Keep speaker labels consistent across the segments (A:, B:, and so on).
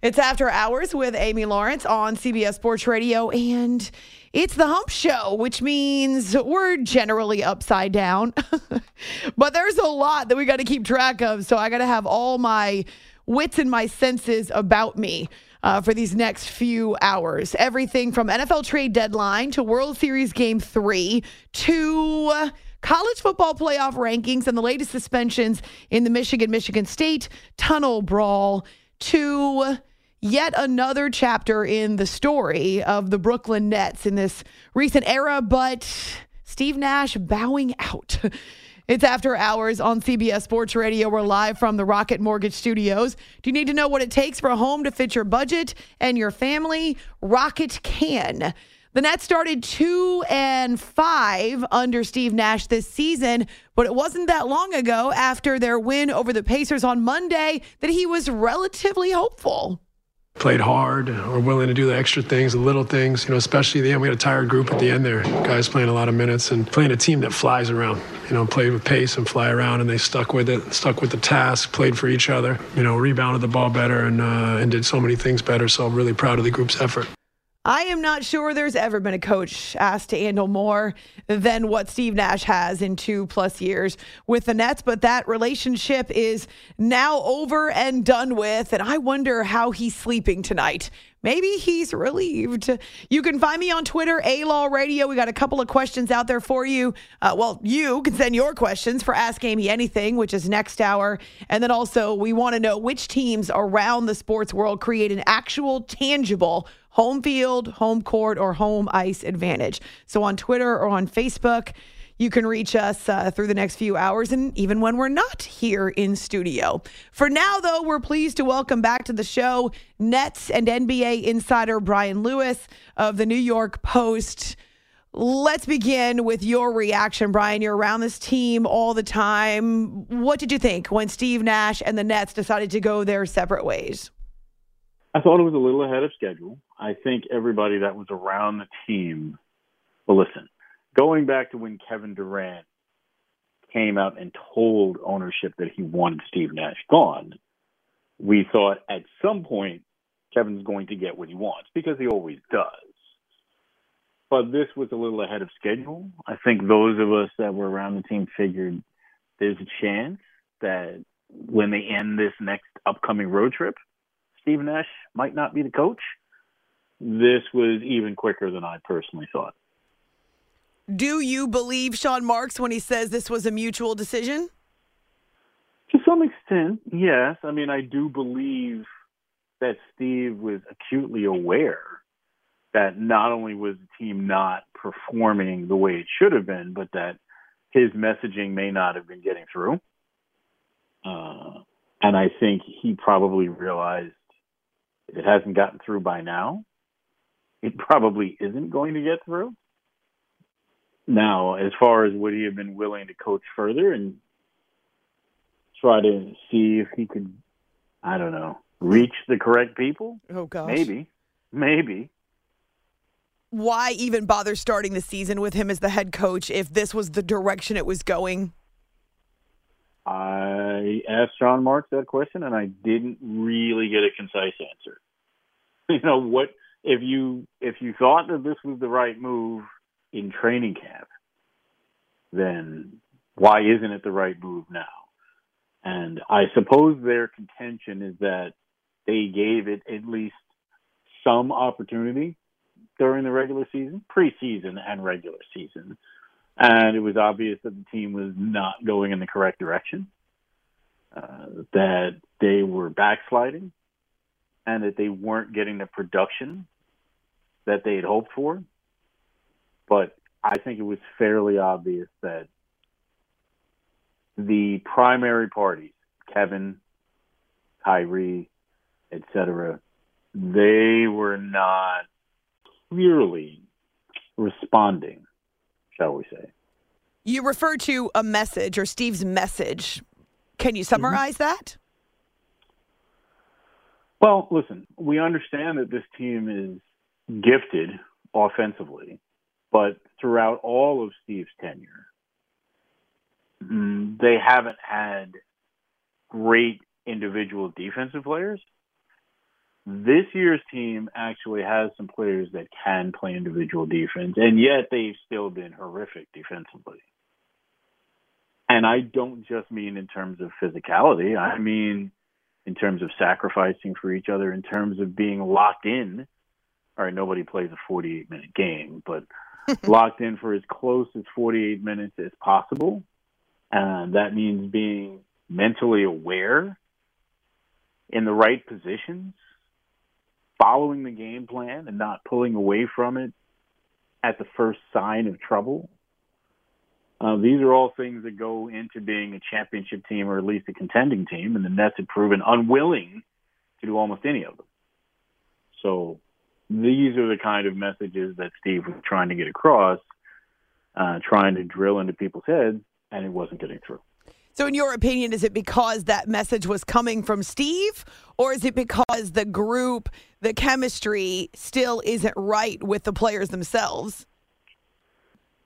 A: It's After Hours with Amy Lawrence on CBS Sports Radio, and it's the Hump Show, which means we're generally upside down. but there's a lot that we got to keep track of, so I got to have all my wits and my senses about me. Uh, for these next few hours. Everything from NFL trade deadline to World Series game three to college football playoff rankings and the latest suspensions in the Michigan Michigan State tunnel brawl to yet another chapter in the story of the Brooklyn Nets in this recent era, but Steve Nash bowing out. It's after hours on CBS Sports Radio. We're live from the Rocket Mortgage Studios. Do you need to know what it takes for a home to fit your budget and your family? Rocket can. The Nets started two and five under Steve Nash this season, but it wasn't that long ago after their win over the Pacers on Monday that he was relatively hopeful
B: played hard or willing to do the extra things, the little things, you know, especially the end. We had a tired group at the end there. Guys playing a lot of minutes and playing a team that flies around, you know, played with pace and fly around and they stuck with it, stuck with the task, played for each other, you know, rebounded the ball better and, uh, and did so many things better. So I'm really proud of the group's effort.
A: I am not sure there's ever been a coach asked to handle more than what Steve Nash has in two plus years with the Nets, but that relationship is now over and done with. And I wonder how he's sleeping tonight. Maybe he's relieved. You can find me on Twitter, A Law Radio. We got a couple of questions out there for you. Uh, well, you can send your questions for Ask Amy Anything, which is next hour. And then also, we want to know which teams around the sports world create an actual, tangible home field, home court, or home ice advantage. So on Twitter or on Facebook, you can reach us uh, through the next few hours and even when we're not here in studio. For now, though, we're pleased to welcome back to the show Nets and NBA insider Brian Lewis of the New York Post. Let's begin with your reaction, Brian. You're around this team all the time. What did you think when Steve Nash and the Nets decided to go their separate ways?
C: I thought it was a little ahead of schedule. I think everybody that was around the team, well, listen, going back to when Kevin Durant came out and told ownership that he wanted Steve Nash gone, we thought at some point Kevin's going to get what he wants because he always does. But this was a little ahead of schedule. I think those of us that were around the team figured there's a chance that when they end this next upcoming road trip, Steve Nash might not be the coach. This was even quicker than I personally thought.
A: Do you believe Sean Marks when he says this was a mutual decision?
C: To some extent, yes. I mean, I do believe that Steve was acutely aware that not only was the team not performing the way it should have been, but that his messaging may not have been getting through. Uh, and I think he probably realized if it hasn't gotten through by now, it probably isn't going to get through. Now, as far as would he have been willing to coach further and try to see if he could, I don't know, reach the correct people?
A: Oh, gosh.
C: Maybe. Maybe.
A: Why even bother starting the season with him as the head coach if this was the direction it was going?
C: I asked Sean Marks that question and I didn't really get a concise answer. You know, what if you if you thought that this was the right move in training camp, then why isn't it the right move now? And I suppose their contention is that they gave it at least some opportunity during the regular season, preseason and regular season. And it was obvious that the team was not going in the correct direction, uh, that they were backsliding, and that they weren't getting the production that they had hoped for. But I think it was fairly obvious that the primary parties, Kevin, Kyrie, etc., they were not clearly responding, shall we say.
A: You refer to a message or Steve's message. Can you summarize mm-hmm. that?
C: Well, listen, we understand that this team is gifted offensively, but throughout all of Steve's tenure, mm, they haven't had great individual defensive players. This year's team actually has some players that can play individual defense, and yet they've still been horrific defensively. And I don't just mean in terms of physicality, I mean in terms of sacrificing for each other, in terms of being locked in. All right, nobody plays a 48 minute game, but locked in for as close as 48 minutes as possible. And that means being mentally aware in the right positions, following the game plan and not pulling away from it at the first sign of trouble. Uh, these are all things that go into being a championship team or at least a contending team, and the Nets have proven unwilling to do almost any of them. So these are the kind of messages that Steve was trying to get across, uh, trying to drill into people's heads, and it wasn't getting through.
A: So, in your opinion, is it because that message was coming from Steve, or is it because the group, the chemistry still isn't right with the players themselves?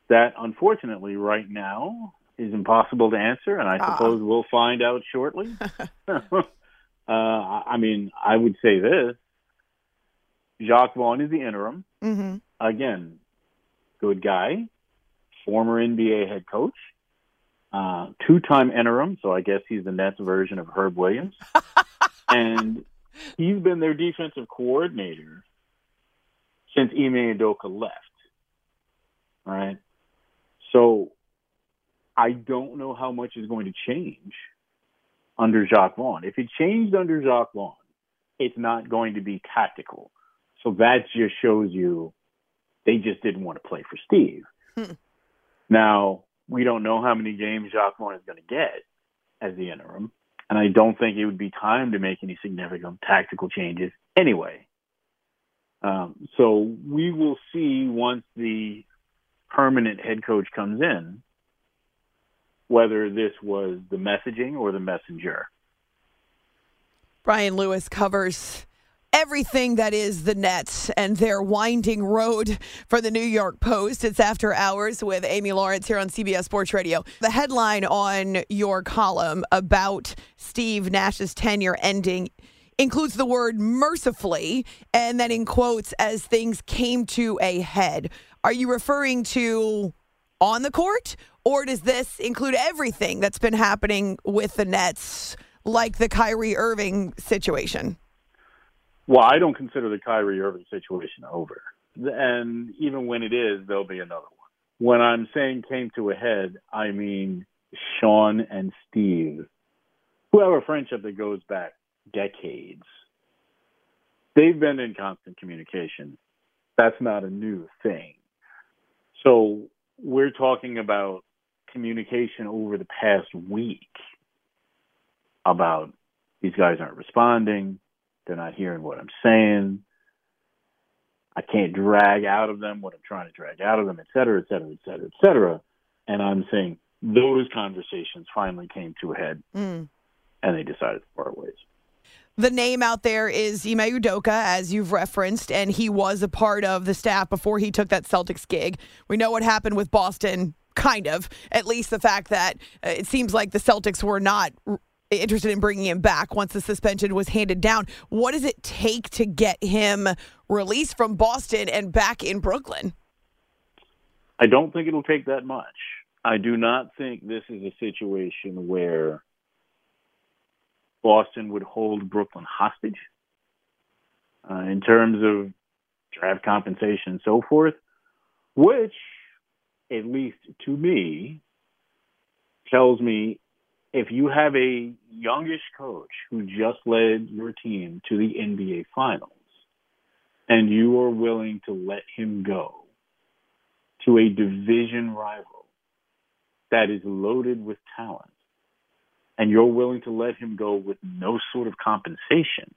C: That, unfortunately, right now is impossible to answer, and I ah. suppose we'll find out shortly. uh, I mean, I would say this Jacque Vaughn is the interim.
A: Mm-hmm.
C: Again, good guy, former NBA head coach uh, two-time interim, so I guess he's the Nets version of Herb Williams, and he's been their defensive coordinator since Ime Udoka left. Right, so I don't know how much is going to change under Jacque Vaughn. If it changed under Jacque Vaughn, it's not going to be tactical. So that just shows you they just didn't want to play for Steve. Hmm. Now, we don't know how many games Jacque Vaughn is going to get as the interim, and I don't think it would be time to make any significant tactical changes anyway. Um, so we will see once the permanent head coach comes in whether this was the messaging or the messenger.
A: Brian Lewis covers everything that is the Nets and their winding road for the New York Post. It's After Hours with Amy Lawrence here on CBS Sports Radio. The headline on your column about Steve Nash's tenure ending includes the word mercifully and then in quotes as things came to a head. Are you referring to on the court or does this include everything that's been happening with the Nets like the Kyrie Irving situation?
C: Well, I don't consider the Kyrie Irving situation over. And even when it is, there'll be another one. When I'm saying came to a head, I mean Sean and Steve, who have a friendship that goes back decades. They've been in constant communication. That's not a new thing. So we're talking about communication over the past week about these guys aren't responding. They're not hearing what I'm saying. I can't drag out of them what I'm trying to drag out of them, et cetera, et cetera, et cetera, et cetera. And I'm saying those conversations finally came to a head
A: mm.
C: and they decided to part ways.
A: The name out there is Ime Udoka, as you've referenced, and he was a part of the staff before he took that Celtics gig. We know what happened with Boston, kind of. At least the fact that uh, it seems like the Celtics were not interested in bringing him back once the suspension was handed down. What does it take to get him released from Boston and back in Brooklyn?
C: I don't think it'll take that much. I do not think this is a situation where Boston would hold Brooklyn hostage uh, in terms of draft compensation and so forth, which, at least to me, tells me if you have a youngish coach who just led your team to the NBA Finals and you are willing to let him go to a division rival that is loaded with talent and you're willing to let him go with no sort of compensation,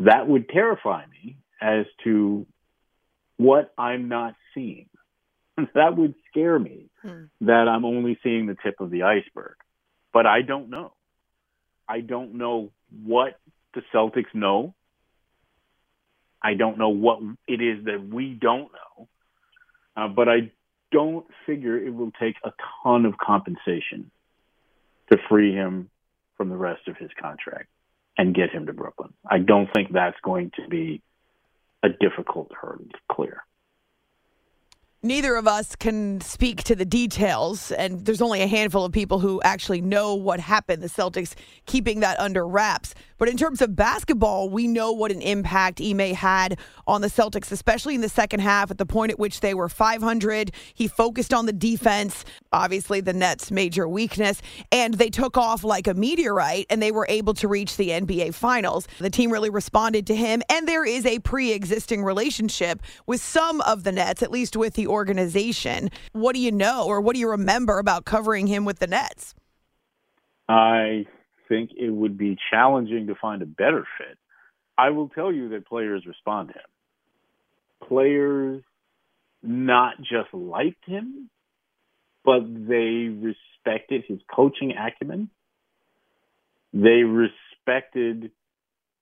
C: that would terrify me as to what I'm not seeing. that would scare me hmm. that I'm only seeing the tip of the iceberg but I don't know. I don't know what the Celtics know. I don't know what it is that we don't know. Uh, but I don't figure it will take a ton of compensation to free him from the rest of his contract and get him to Brooklyn. I don't think that's going to be a difficult hurdle to clear
A: neither of us can speak to the details, and there's only a handful of people who actually know what happened. The Celtics keeping that under wraps. But in terms of basketball, we know what an impact Ime had on the Celtics, especially in the second half at the point at which they were 500. He focused on the defense, obviously the Nets' major weakness, and they took off like a meteorite and they were able to reach the NBA Finals. The team really responded to him, and there is a pre existing relationship with some of the Nets, at least with the organization. What do you know or what do you remember about covering him with the Nets?
C: I think it would be challenging to find a better fit. I will tell you that players respond to him. Players not just liked him, but they respected his coaching acumen. They respected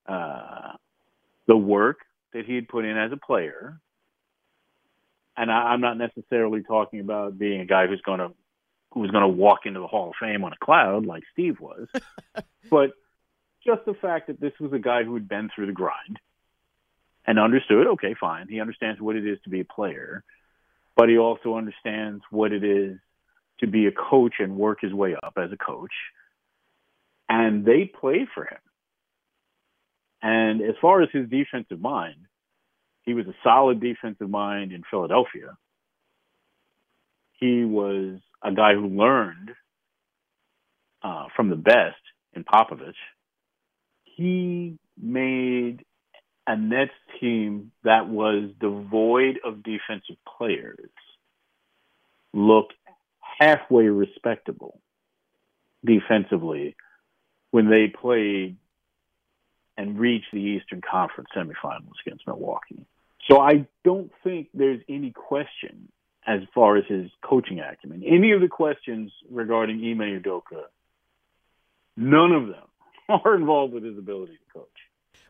C: uh, the work that he had put in as a player. And I, I'm not necessarily talking about being a guy who's going to was going to walk into the Hall of Fame on a cloud like Steve was, but just the fact that this was a guy who had been through the grind and understood, okay, fine, he understands what it is to be a player, but he also understands what it is to be a coach and work his way up as a coach. And they played for him. And as far as his defensive mind, he was a solid defensive mind in Philadelphia. He was a guy who learned uh, from the best in Popovich. He made a Nets team that was devoid of defensive players look halfway respectable defensively when they played and reached the Eastern Conference semifinals against Milwaukee. So I don't think there's any question as far as his coaching acumen. Any of the questions regarding Ime Udoka, none of them are involved with his ability to coach.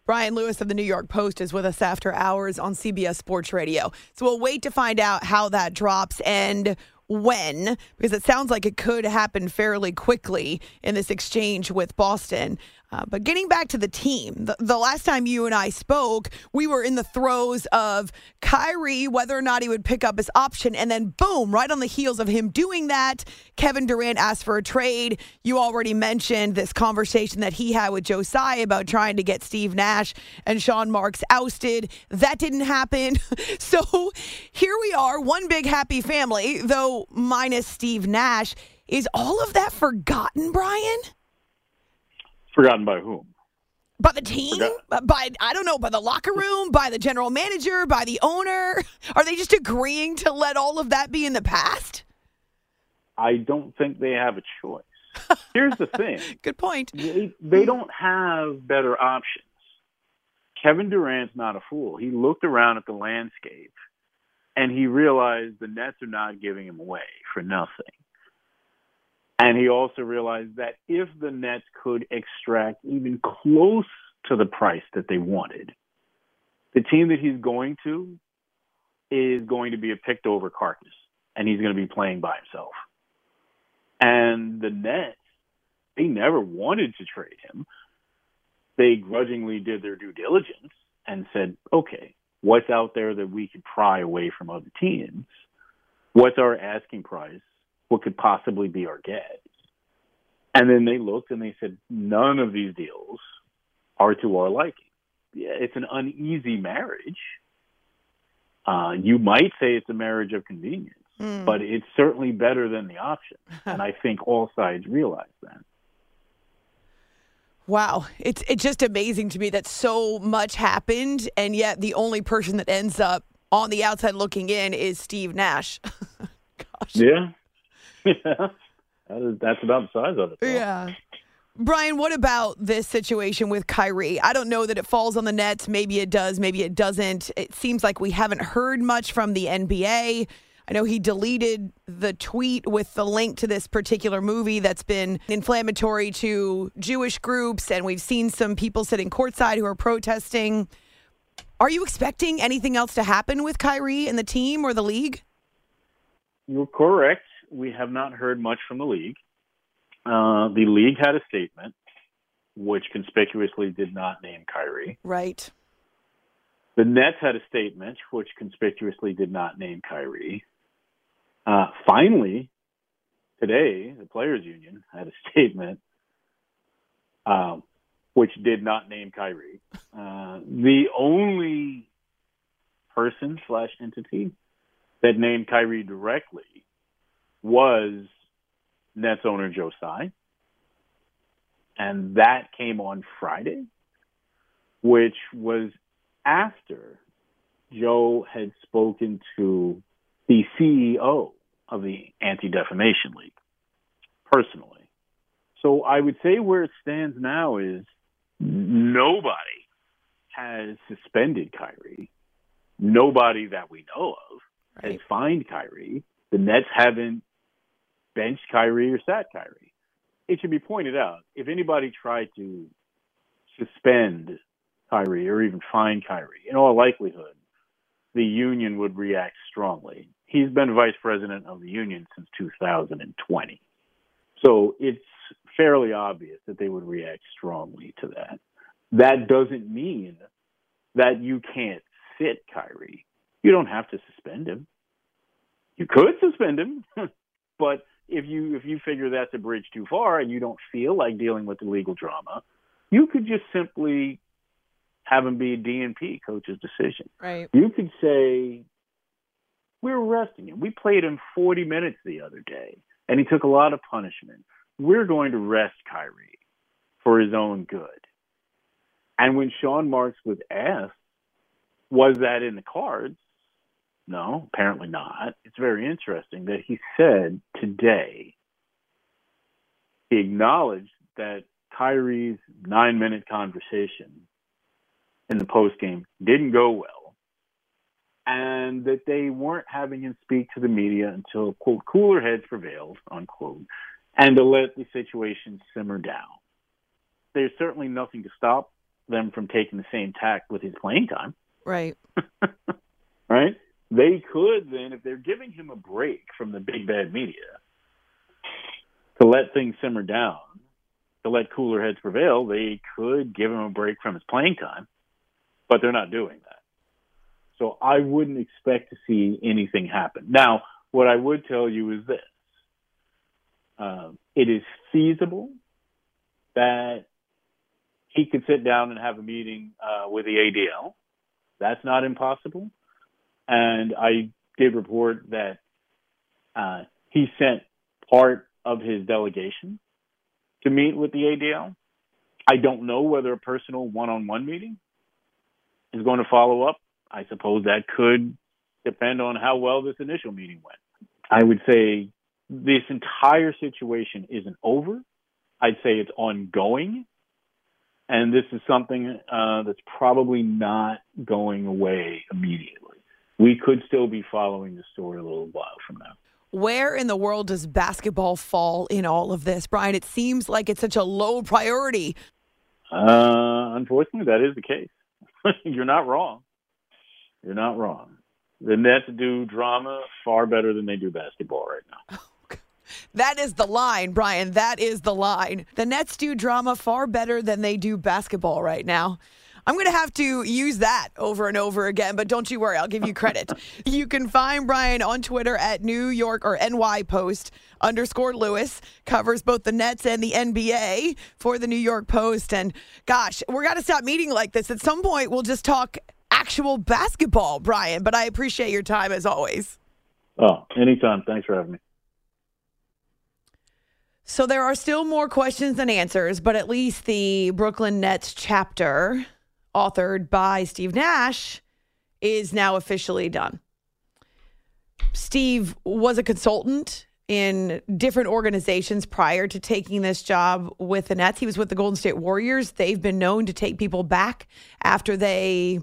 A: Brian Lewis of the New York Post is with us after hours on CBS Sports Radio. So we'll wait to find out how that drops and when, because it sounds like it could happen fairly quickly in this exchange with Boston. Uh, but getting back to the team, the, the, last time you and I spoke, we were in the throes of Kyrie, whether or not he would pick up his option. And then, boom, right on the heels of him doing that, Kevin Durant asked for a trade. You already mentioned this conversation that he had with Tsai about trying to get Steve Nash and Sean Marks ousted. That didn't happen. so here we are, one big happy family, though minus Steve Nash. Is all of that forgotten, Brian?
C: Forgotten by whom?
A: By the team? By I don't know, by the locker room, by the general manager, by the owner? Are they just agreeing to let all of that be in the past?
C: I don't think they have a choice. Here's the thing.
A: Good point.
C: They, they don't have better options. Kevin Durant's not a fool. He looked around at the landscape and he realized the Nets are not giving him away for nothing. And he also realized that if the Nets could extract even close to the price that they wanted, the team that he's going to is going to be a picked over carcass and he's going to be playing by himself. And the Nets, they never wanted to trade him. They grudgingly did their due diligence and said, okay, what's out there that we could pry away from other teams? What's our asking price? What could possibly be our get. And then they looked and they said, none of these deals are to our liking. Yeah, it's an uneasy marriage. Uh, you might say it's a marriage of convenience, mm. but it's certainly better than the option. and I think all sides realize that.
A: Wow, it's it's just amazing to me that so much happened, and yet the only person that ends up on the outside looking in is Steve Nash.
C: Gosh. Yeah, yeah, that is, that's about the size of it.
A: Though. Yeah. Brian, what about this situation with Kyrie? I don't know that it falls on the Nets. Maybe it does, maybe it doesn't. It seems like we haven't heard much from the NBA. I know he deleted the tweet with the link to this particular movie that's been inflammatory to Jewish groups, and we've seen some people sitting courtside who are protesting. Are you expecting anything else to happen with Kyrie and the team or the league?
C: you're correct. We have not heard much from the league. Uh, the league had a statement which conspicuously did not name Kyrie.
A: Right.
C: The Nets had a statement which conspicuously did not name Kyrie. Uh, finally, today, the Players Union had a statement um, which did not name Kyrie. Uh, the only person slash entity that named Kyrie directly was Nets owner Joe Tsai. And that came on Friday, which was after Joe had spoken to the CEO of the Anti Defamation League personally. So I would say where it stands now is nobody has suspended Kyrie. Nobody that we know of right. has fined Kyrie. The Nets haven't benched Kyrie or sat Kyrie. It should be pointed out if anybody tried to suspend Kyrie or even fine Kyrie, in all likelihood, the union would react strongly. He's been vice president of the union since 2020. So it's fairly obvious that they would react strongly to that. That doesn't mean that you can't sit Kyrie. You don't have to suspend him. You could suspend him, but if you if you figure that's a bridge too far and you don't feel like dealing with the legal drama, you could just simply have him be a DNP coach's decision.
A: Right.
C: You could say, We're arresting him. We played him 40 minutes the other day, and he took a lot of punishment. We're going to rest Kyrie for his own good. And when Sean Marks was asked, was that in the cards? No, apparently not. It's very interesting that he said today he acknowledged that Kyrie's nine minute conversation in the post game didn't go well, and that they weren't having him speak to the media until quote cooler heads prevailed unquote, and to let the situation simmer down. There's certainly nothing to stop them from taking the same tack with his playing time.
A: Right.
C: right. They could then, if they're giving him a break from the big bad media, to let things simmer down, to let cooler heads prevail, they could give him a break from his playing time but they're not doing that. So I wouldn't expect to see anything happen. Now, what I would tell you is this uh, it is feasible that he could sit down and have a meeting uh, with the ADL. That's not impossible. And I did report that uh, he sent part of his delegation to meet with the ADL. I don't know whether a personal one on one meeting is going to follow up. I suppose that could depend on how well this initial meeting went. I would say this entire situation isn't over. I'd say it's ongoing. And this is something uh, that's probably not going away immediately. We could still be following the story a little while from now.
A: Where in the world does basketball fall in all of this, Brian? It seems like it's such a low priority.
C: Uh, unfortunately, that is the case. You're not wrong. You're not wrong. The Nets do drama far better than they do basketball right now.
A: That is the line, Brian. That is the line. The Nets do drama far better than they do basketball right now. I'm going to have to use that over and over again, but don't you worry, I'll give you credit. you can find Brian on Twitter at New York or NY Post underscore Lewis, covers both the Nets and the NBA for the New York Post. And gosh, we're got to stop meeting like this. At some point, we'll just talk actual basketball, Brian, but I appreciate your time as always.
C: Oh, anytime. Thanks for having me.
A: So there are still more questions than answers, but at least the Brooklyn Nets chapter authored by Steve Nash, is now officially done. Steve was a consultant in different organizations prior to taking this job with the Nets. He was with the Golden State Warriors. They've been known to take people back after they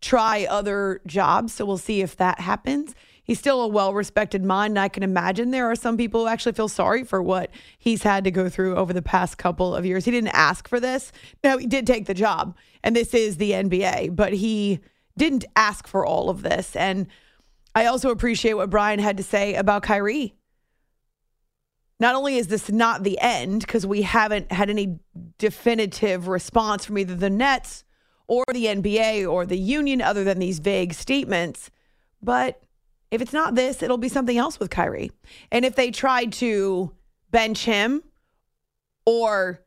A: try other jobs. So we'll see if that happens he's still a well respected mind. And I can imagine there are some people who actually feel sorry for what he's had to go through over the past couple of years. He didn't ask for this. No, he did take the job, and this is the NBA, but he didn't ask for all of this. And I also appreciate what Brian had to say about Kyrie. Not only is this not the end, because we haven't had any definitive response from either the Nets or the NBA or the union other than these vague statements, but if it's not this, it'll be something else with Kyrie. And if they try to bench him or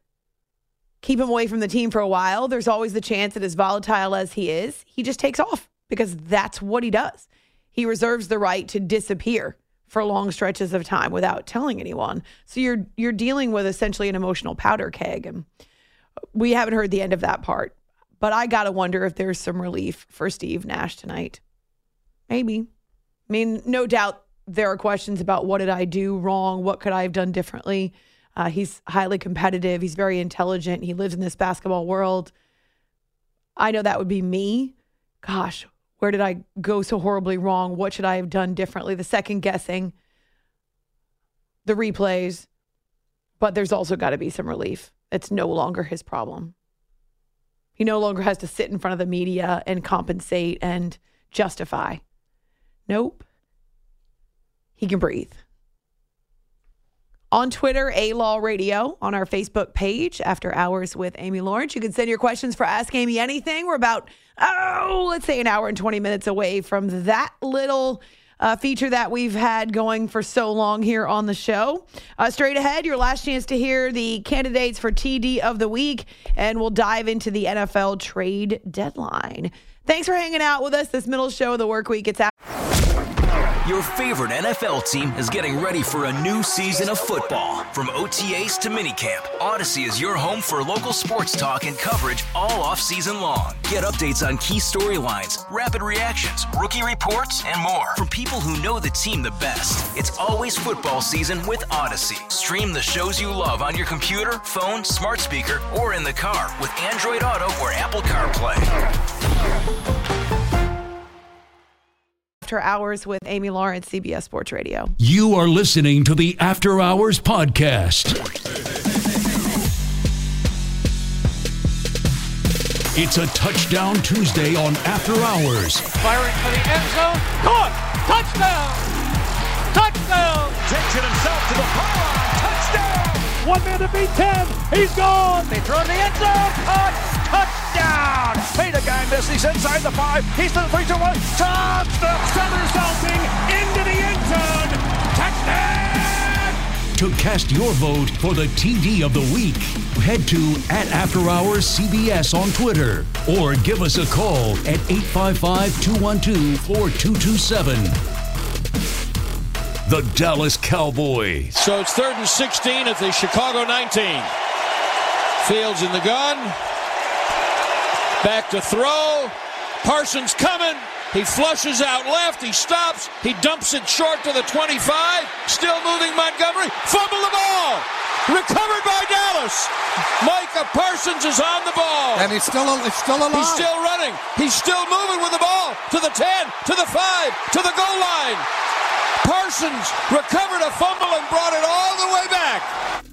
A: keep him away from the team for a while, there's always the chance that as volatile as he is, he just takes off because that's what he does. He reserves the right to disappear for long stretches of time without telling anyone. So you're you're dealing with essentially an emotional powder keg and we haven't heard the end of that part. But I got to wonder if there's some relief for Steve Nash tonight. Maybe. I mean, no doubt there are questions about what did I do wrong? What could I have done differently? Uh, he's highly competitive. He's very intelligent. He lives in this basketball world. I know that would be me. Gosh, where did I go so horribly wrong? What should I have done differently? The second guessing, the replays. But there's also got to be some relief. It's no longer his problem. He no longer has to sit in front of the media and compensate and justify. Nope. He can breathe. On Twitter, A Law Radio, on our Facebook page, After Hours with Amy Lawrence. You can send your questions for Ask Amy Anything. We're about, oh, let's say an hour and 20 minutes away from that little uh, feature that we've had going for so long here on the show. Uh, straight ahead, your last chance to hear the candidates for TD of the week, and we'll dive into the NFL trade deadline. Thanks for hanging out with us this middle show of the work week. It's out.
D: Your favorite NFL team is getting ready for a new season of football. From OTAs to minicamp, Odyssey is your home for local sports talk and coverage all off season long. Get updates on key storylines, rapid reactions, rookie reports, and more from people who know the team the best. It's always football season with Odyssey. Stream the shows you love on your computer, phone, smart speaker, or in the car with Android Auto or Apple CarPlay.
A: After Hours with Amy Lawrence, CBS Sports Radio.
E: You are listening to the After Hours Podcast. It's a touchdown Tuesday on After Hours.
F: Firing for the end zone. Caught! Touchdown! Touchdown!
G: Takes it himself to the pylon. Touchdown!
F: One man to beat ten. He's gone. They throw to the end zone. Caught! Touchdown!
G: Peter guy miss. He's inside the five. He's to the three, two, one. Touchdown!
F: Somersaulting into the end zone. Touchdown!
E: To cast your vote for the TD of the week, head to at After Hours CBS on Twitter or give us a call at 855 212 4227. The Dallas Cowboys.
H: So it's third and 16 at the Chicago 19. Fields in the gun. Back to throw. Parsons coming. He flushes out left. He stops. He dumps it short to the 25. Still moving Montgomery. Fumble the ball. Recovered by Dallas. Micah Parsons is on the ball.
I: And he's still he's still alive.
H: He's still running. He's still moving with the ball to the 10, to the 5, to the goal line. Parsons recovered a fumble and brought it all the way back.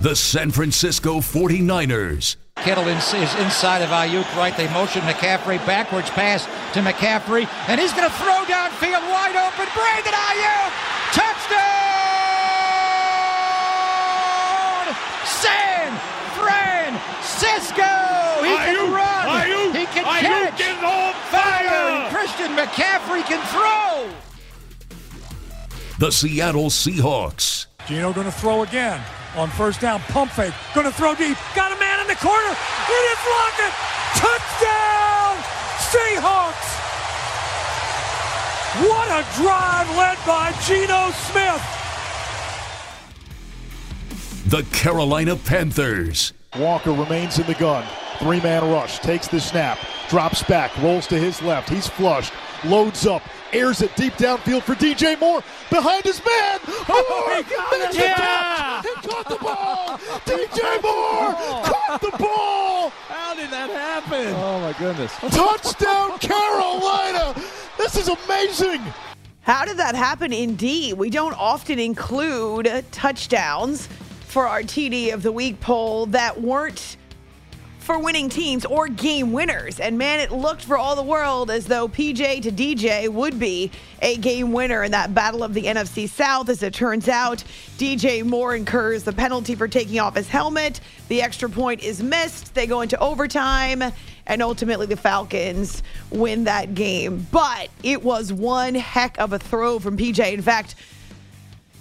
E: The San Francisco 49ers.
I: Kittle is inside of Aiyuk right. They motion McCaffrey backwards pass to McCaffrey, and he's going to throw downfield wide open. Brandon Aiyuk touchdown! San Francisco. He can run.
F: Aiyuk,
I: he can
F: Aiyuk
I: catch.
F: is on
I: Fire.
F: fire.
I: Christian McCaffrey can throw.
E: The Seattle Seahawks.
F: Geno going to throw again on first down. Pump fake. Going to throw deep. Got a man in the corner. It is Lockett. Touchdown! Seahawks! What a drive led by Geno Smith.
E: The Carolina Panthers.
J: Walker remains in the gun. Three man rush. Takes the snap. Drops back. Rolls to his left. He's flushed. Loads up. Airs it deep downfield for DJ Moore. Behind his man. Oh, Moore
F: he got
J: makes
F: it. Yeah.
J: catch and caught the ball. DJ Moore caught the ball.
F: How did that happen?
J: Oh my goodness. Touchdown Carolina. This is amazing.
A: How did that happen? Indeed, we don't often include touchdowns for our TD of the week poll that weren't for winning teams or game winners. And man, it looked for all the world as though PJ to DJ would be a game winner in that battle of the NFC South. As it turns out, DJ Moore incurs the penalty for taking off his helmet. The extra point is missed. They go into overtime. And ultimately, the Falcons win that game. But it was one heck of a throw from PJ. In fact,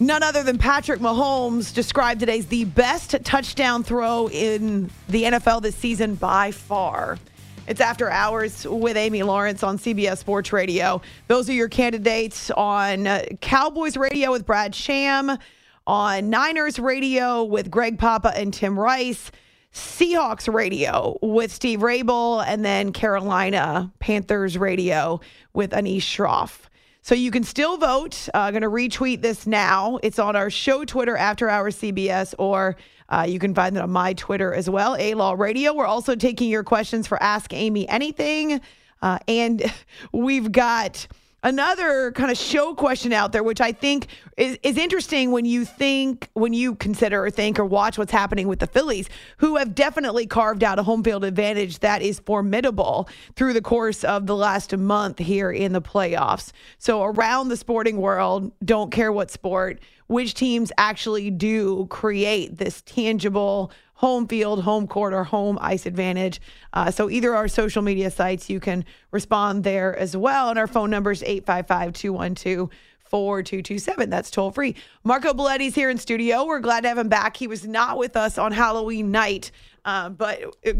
A: None other than Patrick Mahomes described it as the best touchdown throw in the NFL this season by far. It's after hours with Amy Lawrence on CBS Sports Radio. Those are your candidates on uh, Cowboys Radio with Brad Sham, on Niners Radio with Greg Papa and Tim Rice, Seahawks Radio with Steve Raible, and then Carolina Panthers Radio with Anish Shroff. So you can still vote. I'm uh, going to retweet this now. It's on our show Twitter, After Hours CBS, or uh, you can find it on my Twitter as well, A Law Radio. We're also taking your questions for Ask Amy Anything. Uh, and we've got another kind of show question out there, which I think is, is interesting when you think, when you consider or think or watch what's happening with the Phillies, who have definitely carved out a home field advantage that is formidable through the course of the last month here in the playoffs. So, around the sporting world, don't care what sport, which teams actually do create this tangible home field, home court, or home ice advantage. Uh, so either our social media sites, you can respond there as well. And our phone number is 855 212 4227. That's toll free. Marco Belletti's here in studio. We're glad to have him back. He was not with us on Halloween night uh, but it,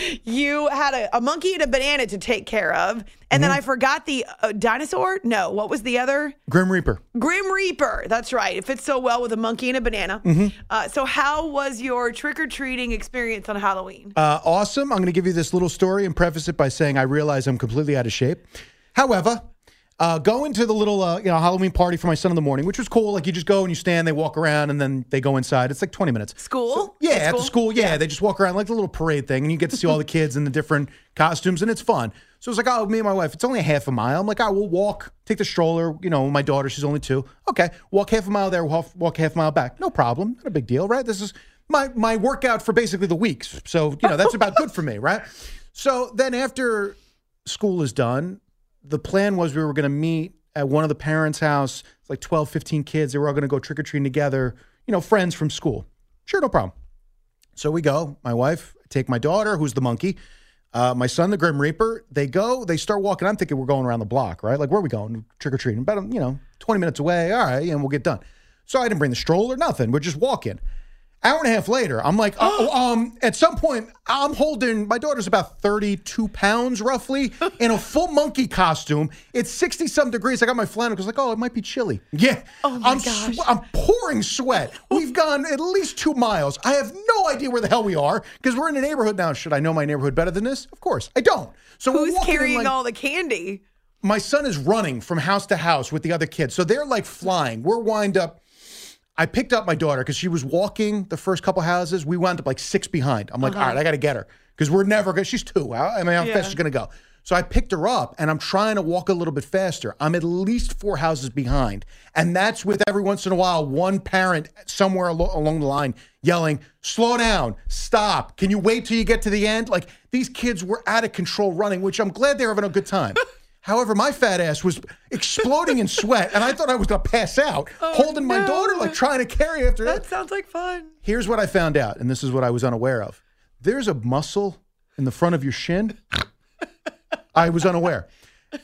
A: you had a, a, monkey and a banana to take care of. And mm-hmm. then I forgot the uh, dinosaur. No, what was the other?
K: Grim Reaper.
A: Grim Reaper. That's right. It fits so well with a monkey and a banana. Mm-hmm. Uh, so, how was your trick or treating experience on Halloween?
K: Uh, awesome. I'm going to give you this little story and preface it by saying I realize I'm completely out of shape. However, uh, going to the little uh, you know Halloween party for my son in the morning, which was cool. Like you just go and you stand, they walk around, and then they go inside. It's like twenty minutes.
A: School?
K: So, yeah, at, the school. Yeah, yeah, they just walk around like the little parade thing, and you get to see all the kids in the different costumes, and it's fun. So it's like, oh, me and my wife, it's only a half a mile. I'm like, oh, we'll walk, take the stroller. You know, my daughter, she's only two. Okay, walk half a mile there, walk, walk half a mile back. No problem. Not a big deal, right? This is my my workout for basically the weeks. So you know, that's about good for me, right? So then after school is done, the plan was we were going to meet at one of the parents' house. Like 12, 15 kids. They were all going to go trick or treating together, you know, friends from school. Sure, no problem. So we go. My wife, take my daughter, who's the monkey, uh, my son, the Grim Reaper. They go, they start walking. I'm thinking we're going around the block, right? Like, where are we going? Trick or treating. About, you know, 20 minutes away. All right, and we'll get done. So I didn't bring the stroller, nothing. We're just walking. Hour and a half later, I'm like, oh, um, at some point, I'm holding my daughter's about 32 pounds roughly in a full monkey costume. It's 60 some degrees. I got my flannel because like, oh, it might be chilly. Yeah.
A: Oh my
K: I'm
A: gosh.
K: Sw- I'm pouring sweat. We've gone at least two miles. I have no idea where the hell we are because we're in a neighborhood now. Should I know my neighborhood better than this? Of course, I don't.
A: So who's carrying like, all the candy?
K: My son is running from house to house with the other kids. So they're like flying. We're wind up I picked up my daughter because she was walking the first couple houses. We wound up like six behind. I'm like, uh-huh. all right, I got to get her because we're never gonna. She's two. I mean, how yeah. fast she's going to go? So I picked her up and I'm trying to walk a little bit faster. I'm at least four houses behind. And that's with every once in a while one parent somewhere al- along the line yelling, slow down, stop. Can you wait till you get to the end? Like these kids were out of control running, which I'm glad they're having a good time. However, my fat ass was exploding in sweat, and I thought I was going to pass out, oh, holding no. my daughter, like trying to carry after
A: that. That sounds like fun.
K: Here's what I found out, and this is what I was unaware of. There's a muscle in the front of your shin. I was unaware.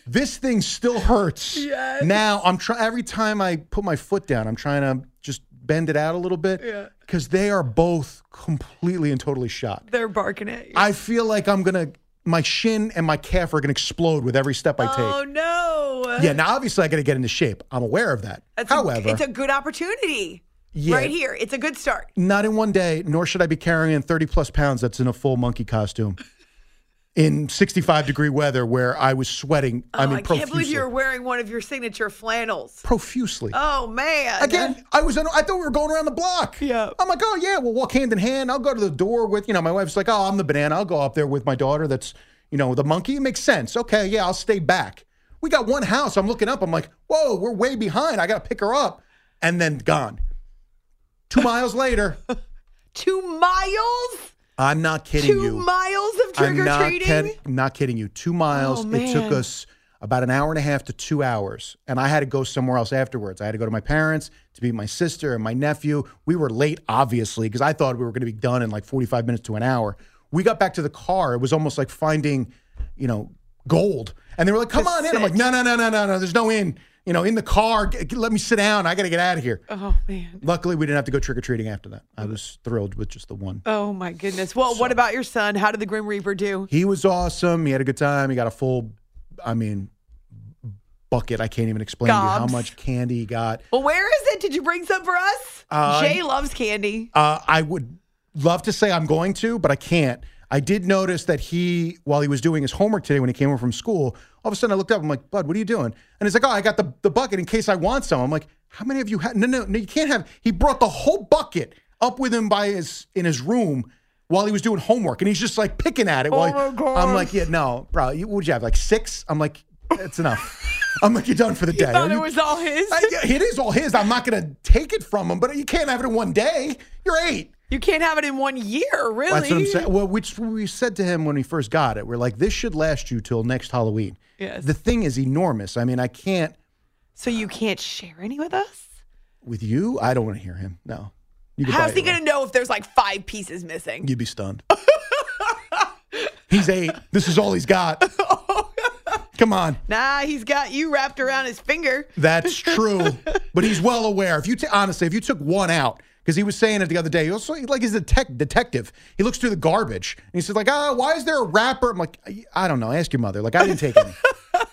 K: This thing still hurts.
A: Yes.
K: Now I'm trying. Every time I put my foot down, I'm trying to just bend it out a little bit.
A: Yeah.
K: Because they are both completely and totally shot.
A: They're barking at you.
K: I feel like I'm gonna my shin and my calf are going to explode with every step I take.
A: Oh no!
K: Yeah, now obviously I got to get into shape. I'm aware of that.
A: That's
K: However,
A: a, it's a good opportunity.
K: Yeah,
A: right here, it's a good start.
K: Not in one day, nor should I be carrying 30 plus pounds that's in a full monkey costume in 65 degree weather where I was sweating.
A: Oh,
K: I mean,
A: I can't believe you were wearing one of your signature flannels.
K: Profusely.
A: Oh man!
K: Again, I was. I thought we were going around the block.
A: Yeah.
K: I'm like, oh yeah, we'll walk hand in hand. I'll go to the door with you know. My wife's like, oh, I'm the banana. I'll go up there with my daughter. That's you know, the monkey. It makes sense. Okay, yeah, I'll stay back. We got one house. I'm looking up. I'm like, whoa, we're way behind. I got to pick her up. And then gone. Two miles later.
A: Two miles?
K: I'm not kidding
A: Two
K: you.
A: miles of trick
K: I'm not, kid- not kidding you. Two miles.
A: Oh,
K: it took us about an hour and a half to two hours, and I had to go somewhere else afterwards. I had to go to my parents to meet my sister and my nephew. We were late, obviously, because I thought we were going to be done in like 45 minutes to an hour. We got back to the car. It was almost like finding, you know, gold. And they were like, "Come on in." I'm like, "No, no, no, no, no, no. There's no in." You know, in the car. G- let me sit down. I got to get out of here.
A: Oh man.
K: Luckily, we didn't have to go trick or treating after that. I was thrilled with just the one.
A: Oh my goodness. Well, what about your son? How did the Grim Reaper do?
K: He was awesome. He had a good time. He got a full, I mean, bucket. I can't even explain to you how much candy he got.
A: Well, where is it? Did you bring some for us?
K: Uh,
A: Jay loves candy.
K: Uh, I would love to say I'm going to, but I can't. I did notice that he, while he was doing his homework today when he came home from school, all of a sudden I looked up. I'm like, Bud, what are you doing? And he's like, Oh, I got the, the bucket in case I want some. I'm like, How many of you had? No, no, no, you can't have. He brought the whole bucket up with him by his in his room while he was doing homework, and he's just like picking at it. while
A: Oh
K: he-
A: my God.
K: I'm like, Yeah, no, bro. You, what would you have? Like six? I'm like, It's enough. I'm like, You're done for the day.
A: Thought
K: Are
A: it was all his.
K: I- yeah, it is all his. I'm not going to take it from him, but you can't have it in one day. You're eight.
A: You can't have it in one year, really.
K: That's what I'm saying. Well, which we said to him when we first got it. We're like, this should last you till next Halloween.
A: Yes.
K: The thing is enormous. I mean, I can't
A: So you can't share any with us?
K: with you. I don't want to hear him. No.
A: How's he going to know if there's like five pieces missing?
K: You'd be stunned. he's eight. This is all he's got. Come on.
A: Nah, he's got you wrapped around his finger.
K: That's true. but he's well aware. If you t- honestly, if you took one out, because he was saying it the other day, he also like he's a tech detective. He looks through the garbage and he says like, "Ah, why is there a wrapper?" I'm like, I don't know. Ask your mother. Like I didn't take any.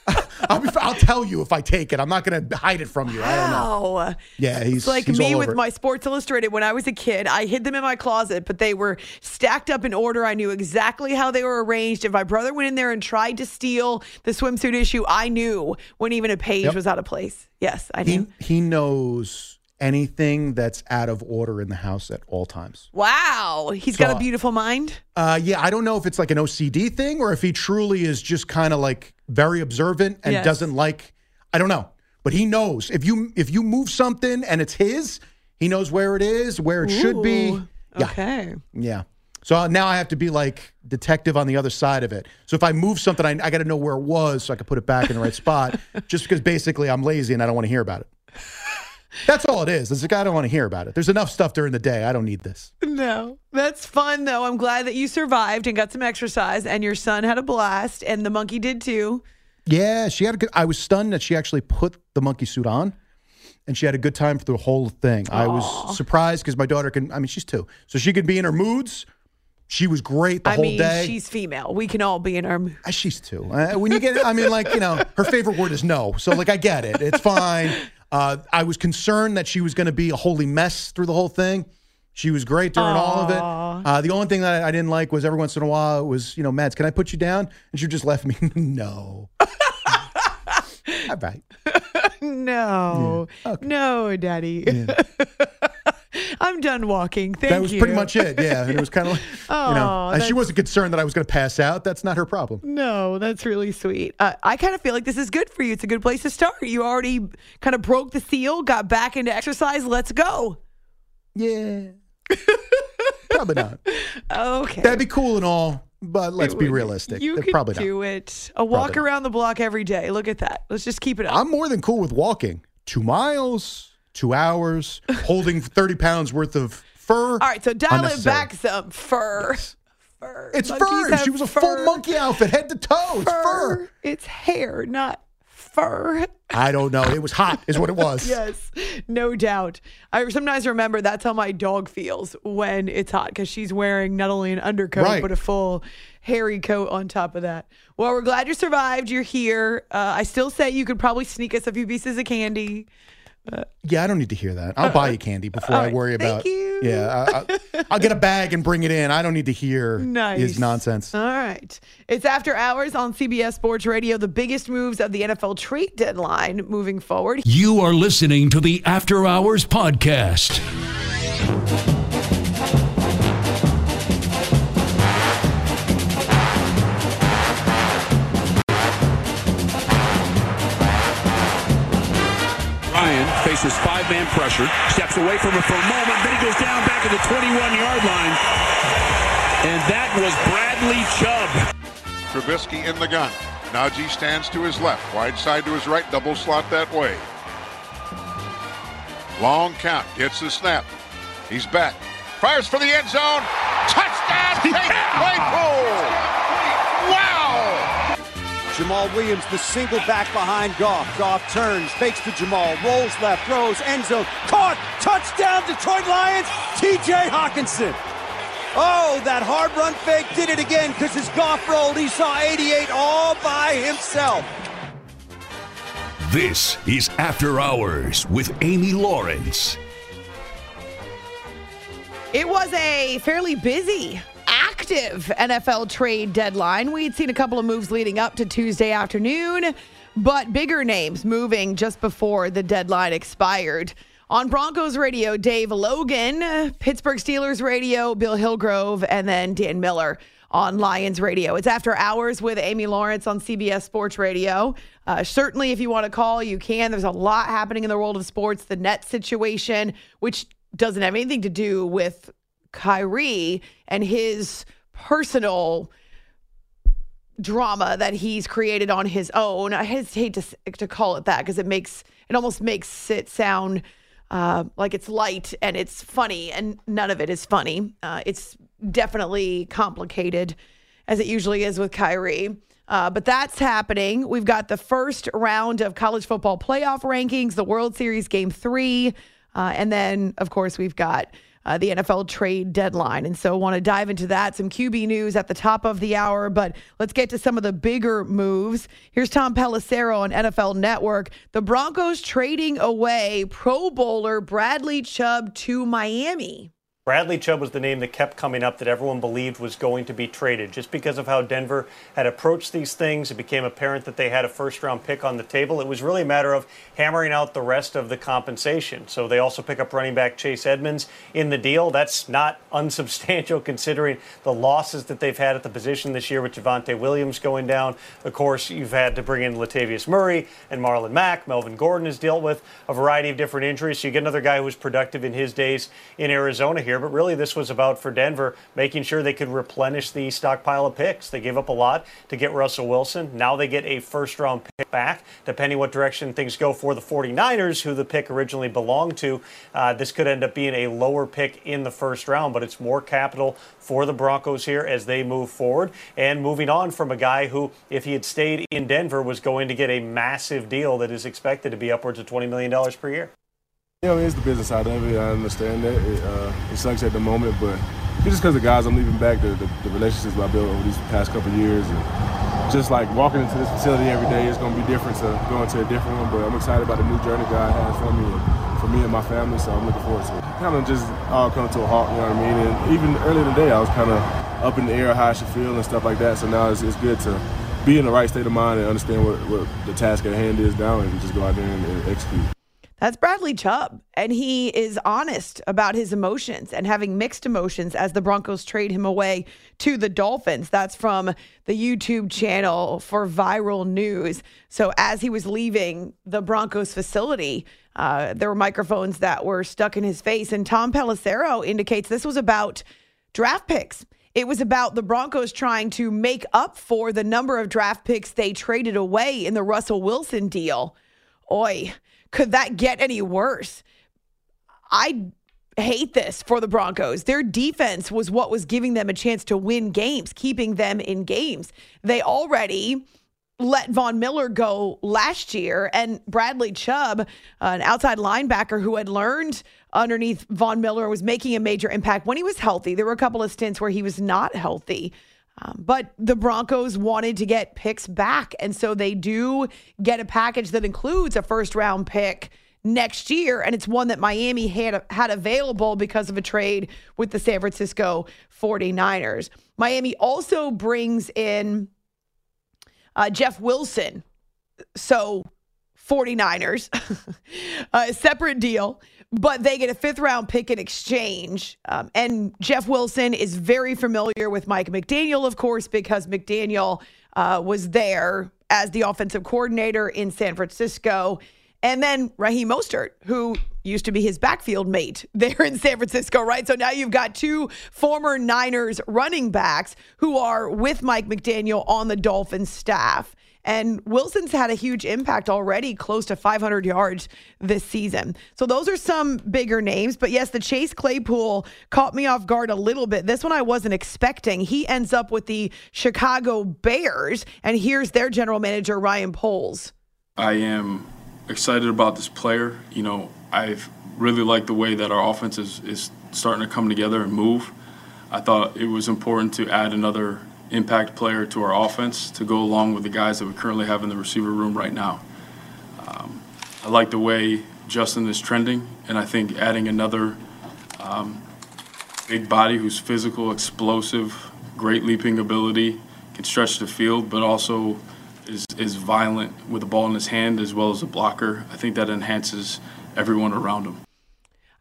K: I'll, I'll tell you if I take it. I'm not going to hide it from you. I don't know.
A: Wow.
K: Yeah, he's
A: It's like
K: he's
A: me with
K: it.
A: my Sports Illustrated when I was a kid. I hid them in my closet, but they were stacked up in order. I knew exactly how they were arranged. If my brother went in there and tried to steal the swimsuit issue, I knew when even a page
K: Yep.
A: was out of place. Yes, I knew.
K: He he knows anything that's out of order in the house at all times.
A: wow. He's got a beautiful mind.
K: Uh, yeah, I don't know if it's like an OCD thing or if he truly is just kind of like very observant and
A: Yes.
K: doesn't like. I don't know, but he knows if you if you move something and it's his, he knows where it is, where it should be.
A: Ooh,
K: Yeah,
A: Okay.
K: yeah. So uh, now I have to be like detective on the other side of it. So if I move something, I, I got to know where it was so I can put it back in the right spot. Just because basically I'm lazy and I don't want to hear about it. That's all it is. It's like I don't want to hear about it. There's enough stuff during the day. I don't need this.
A: No, that's fun though. I'm glad that you survived and got some exercise, and your son had a blast, and the monkey did too.
K: Yeah, she had a good. I was stunned that she actually put the monkey suit on, and she had a good time for the whole thing. I was surprised because my daughter can. I mean, she's two, so she could be in her moods. She was great the
A: I
K: whole
A: mean,
K: day.
A: she's female. We can all be in our. mood.
K: Uh, she's two. Uh, when you get, I mean, like you know, her favorite word is no. So like, I get it. It's fine. Uh, I was concerned that she was going to be a holy mess through the whole thing. She was great during all of it. Uh, the only thing that I, I didn't like was every once in a while it was, you know, Mads, can I put you down? And she just left me. no. all right.
A: No, no, Daddy. I'm done walking. Thank you.
K: that was
A: you.
K: pretty much it. Yeah, and it was kind of like, you know, she wasn't concerned that I was going to pass out. That's not her problem.
A: No, that's really sweet. Uh, I kind of feel like this is good for you. It's a good place to start. You already kind of broke the seal, got back into exercise. Let's go.
K: Yeah, probably not.
A: Okay.
K: That'd be cool and all, but let's be realistic.
A: You could
K: probably not.
A: do it. A walk
K: Probably not.
A: around the block every day. Look at that. Let's just keep it up.
K: I'm more than cool with walking two miles, two hours, holding 30 pounds worth of fur.
A: All right, so dial it back some. Fur. Fur.
K: It's
A: Monkeys
K: fur. She was a
A: fur.
K: full monkey outfit, head to toe. It's fur.
A: It's hair, not fur.
K: I don't know. It was hot, is what it was.
A: Yes, no doubt. I sometimes remember that's how my dog feels when it's hot because she's wearing not only an undercoat
K: Right.
A: but a full hairy coat on top of that. Well, we're glad you survived. You're here. Uh, I still say you could probably sneak us a few pieces of candy.
K: Yeah, I don't need to hear that. I'll buy you candy before
A: All
K: I
A: right,
K: worry
A: thank
K: about.
A: you.
K: Yeah, I, I, I'll get a bag and bring it in. I don't need to hear
A: Nice.
K: his nonsense.
A: All right. It's after hours on CBS Sports Radio, the biggest moves of the NFL trade deadline moving forward.
E: You are listening to the After Hours Podcast.
H: Ryan faces five-man pressure, steps away from it for a moment, then he goes down back at the 21-yard line. And that was Bradley Chubb.
L: Trubisky in the gun. Najee stands to his left, wide side to his right, double slot that way. Long count, gets the snap. He's back. Fires for the end zone. Touchdown, Chase Claypool! Wow!
M: Jamaal Williams, the single back behind Goff. Goff turns, fakes to Jamaal, rolls left, throws, end zone, caught, touchdown, Detroit Lions, TJ Hockenson. Oh, that hard run fake did it again because his Goff rolled. He saw 88 all by himself.
E: This is After Hours with Amy Lawrence.
A: It was a fairly busy, active NFL trade deadline. We had seen a couple of moves leading up to Tuesday afternoon, but bigger names moving just before the deadline expired. On Broncos radio, Dave Logan, Pittsburgh Steelers radio, Bill Hillgrove, and then Dan Miller on Lions radio. It's after hours with Amy Lawrence on CBS Sports Radio. Uh, certainly, if you want to call, you can. There's a lot happening in the world of sports. The net situation, which doesn't have anything to do with Kyrie and his personal drama that he's created on his own. I hesitate to to call it that because it makes it almost makes it sound uh, like it's light and it's funny, and none of it is funny. Uh, it's definitely complicated, as it usually is with Kyrie. Uh, but that's happening. We've got the first round of college football playoff rankings, the World Series Game Three, uh, and then of course we've got uh, the NFL trade deadline. And so, want to dive into that. Some QB news at the top of the hour, but let's get to some of the bigger moves. Here's Tom Pelissero on NFL Network. The Broncos trading away Pro Bowler Bradley Chubb to Miami.
N: Bradley Chubb was the name that kept coming up that everyone believed was going to be traded. Just because of how Denver had approached these things, it became apparent that they had a first round pick on the table. It was really a matter of hammering out the rest of the compensation. So they also pick up running back Chase Edmonds in the deal. That's not unsubstantial considering the losses that they've had at the position this year with Javonte Williams going down. Of course, you've had to bring in Latavius Murray and Marlon Mack. Melvin Gordon has dealt with a variety of different injuries. So you get another guy who was productive in his days in Arizona here here, but really this was about for Denver making sure they could replenish the stockpile of picks. They gave up a lot to get Russell Wilson. Now they get a first round pick back, depending what direction things go for the 49ers, who the pick originally belonged to. Uh, this could end up being a lower pick in the first round, but it's more capital for the Broncos here as they move forward and moving on from a guy who, if he had stayed in Denver, was going to get a massive deal that is expected to be upwards of $20 million per year.
O: I mean, it's the business side of it. I understand that. It, uh, it sucks at the moment, but it's just because the guys I'm leaving back, the, the, the, relationships I built over these past couple years, and just like walking into this facility every day is going to be different to going to a different one. But I'm excited about the new journey God has for me and for me and my family, so I'm looking forward to it. Kind of just all come to a halt, you know what I mean? And even earlier today, I was kind of up in the air how I should feel and stuff like that. So now it's, it's good to be in the right state of mind and understand what, what the task at hand is now and just go out there and, and execute.
A: That's Bradley Chubb. And he is honest about his emotions and having mixed emotions as the Broncos trade him away to the Dolphins. That's from the YouTube channel for viral news. So as he was leaving the Broncos facility, uh, there were microphones that were stuck in his face. And Tom Pelissero indicates this was about draft picks. It was about the Broncos trying to make up for the number of draft picks they traded away in the Russell Wilson deal. Oi could that get any worse? I hate this for the Broncos. Their defense was what was giving them a chance to win games, keeping them in games. They already let Von Miller go last year, and Bradley Chubb, an outside linebacker who had learned underneath Von Miller, was making a major impact when he was healthy. There were a couple of stints where he was not healthy. Um, but the Broncos wanted to get picks back. And so they do get a package that includes a first round pick next year. And it's one that Miami had, had available because of a trade with the San Francisco 49ers. Miami also brings in uh, Jeff Wilson. So 49ers, a separate deal but they get a fifth round pick in exchange. Um, and Jeff Wilson is very familiar with Mike McDaniel, of course, because McDaniel uh, was there as the offensive coordinator in San Francisco. And then Raheem Mostert, who used to be his backfield mate there in San Francisco, right? So now you've got two former Niners running backs who are with Mike McDaniel on the Dolphins staff. And Wilson's had a huge impact already, close to 500 yards this season. So those are some bigger names. But yes, the Chase Claypool caught me off guard a little bit. This one I wasn't expecting. He ends up with the Chicago Bears. And here's their general manager, Ryan Poles.
P: I am excited about this player. You know, I've really liked the way that our offense is, is starting to come together and move. I thought it was important to add another impact player to our offense to go along with the guys that we currently have in the receiver room right now. Um, I like the way Justin is trending, and I think adding another um, big body who's physical, explosive, great leaping ability, can stretch the field, but also is, is violent with the ball in his hand as well as a blocker. I think that enhances everyone around him.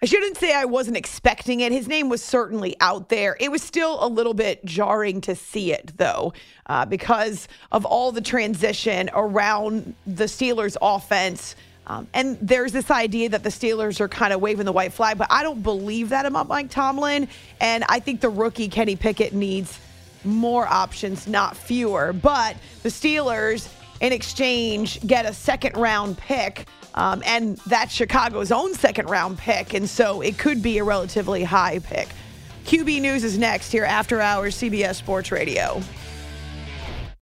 A: I shouldn't say I wasn't expecting it. His name was certainly out there. It was still a little bit jarring to see it, though, uh, because of all the transition around the Steelers' offense. Um, and there's this idea that the Steelers are kind of waving the white flag, but I don't believe that about Mike Tomlin. And I think the rookie Kenny Pickett needs more options, not fewer. But the Steelers, in exchange, get a second round pick um, and that's Chicago's own second round pick. And so it could be a relatively high pick. QB News is next here after hours, CBS Sports Radio.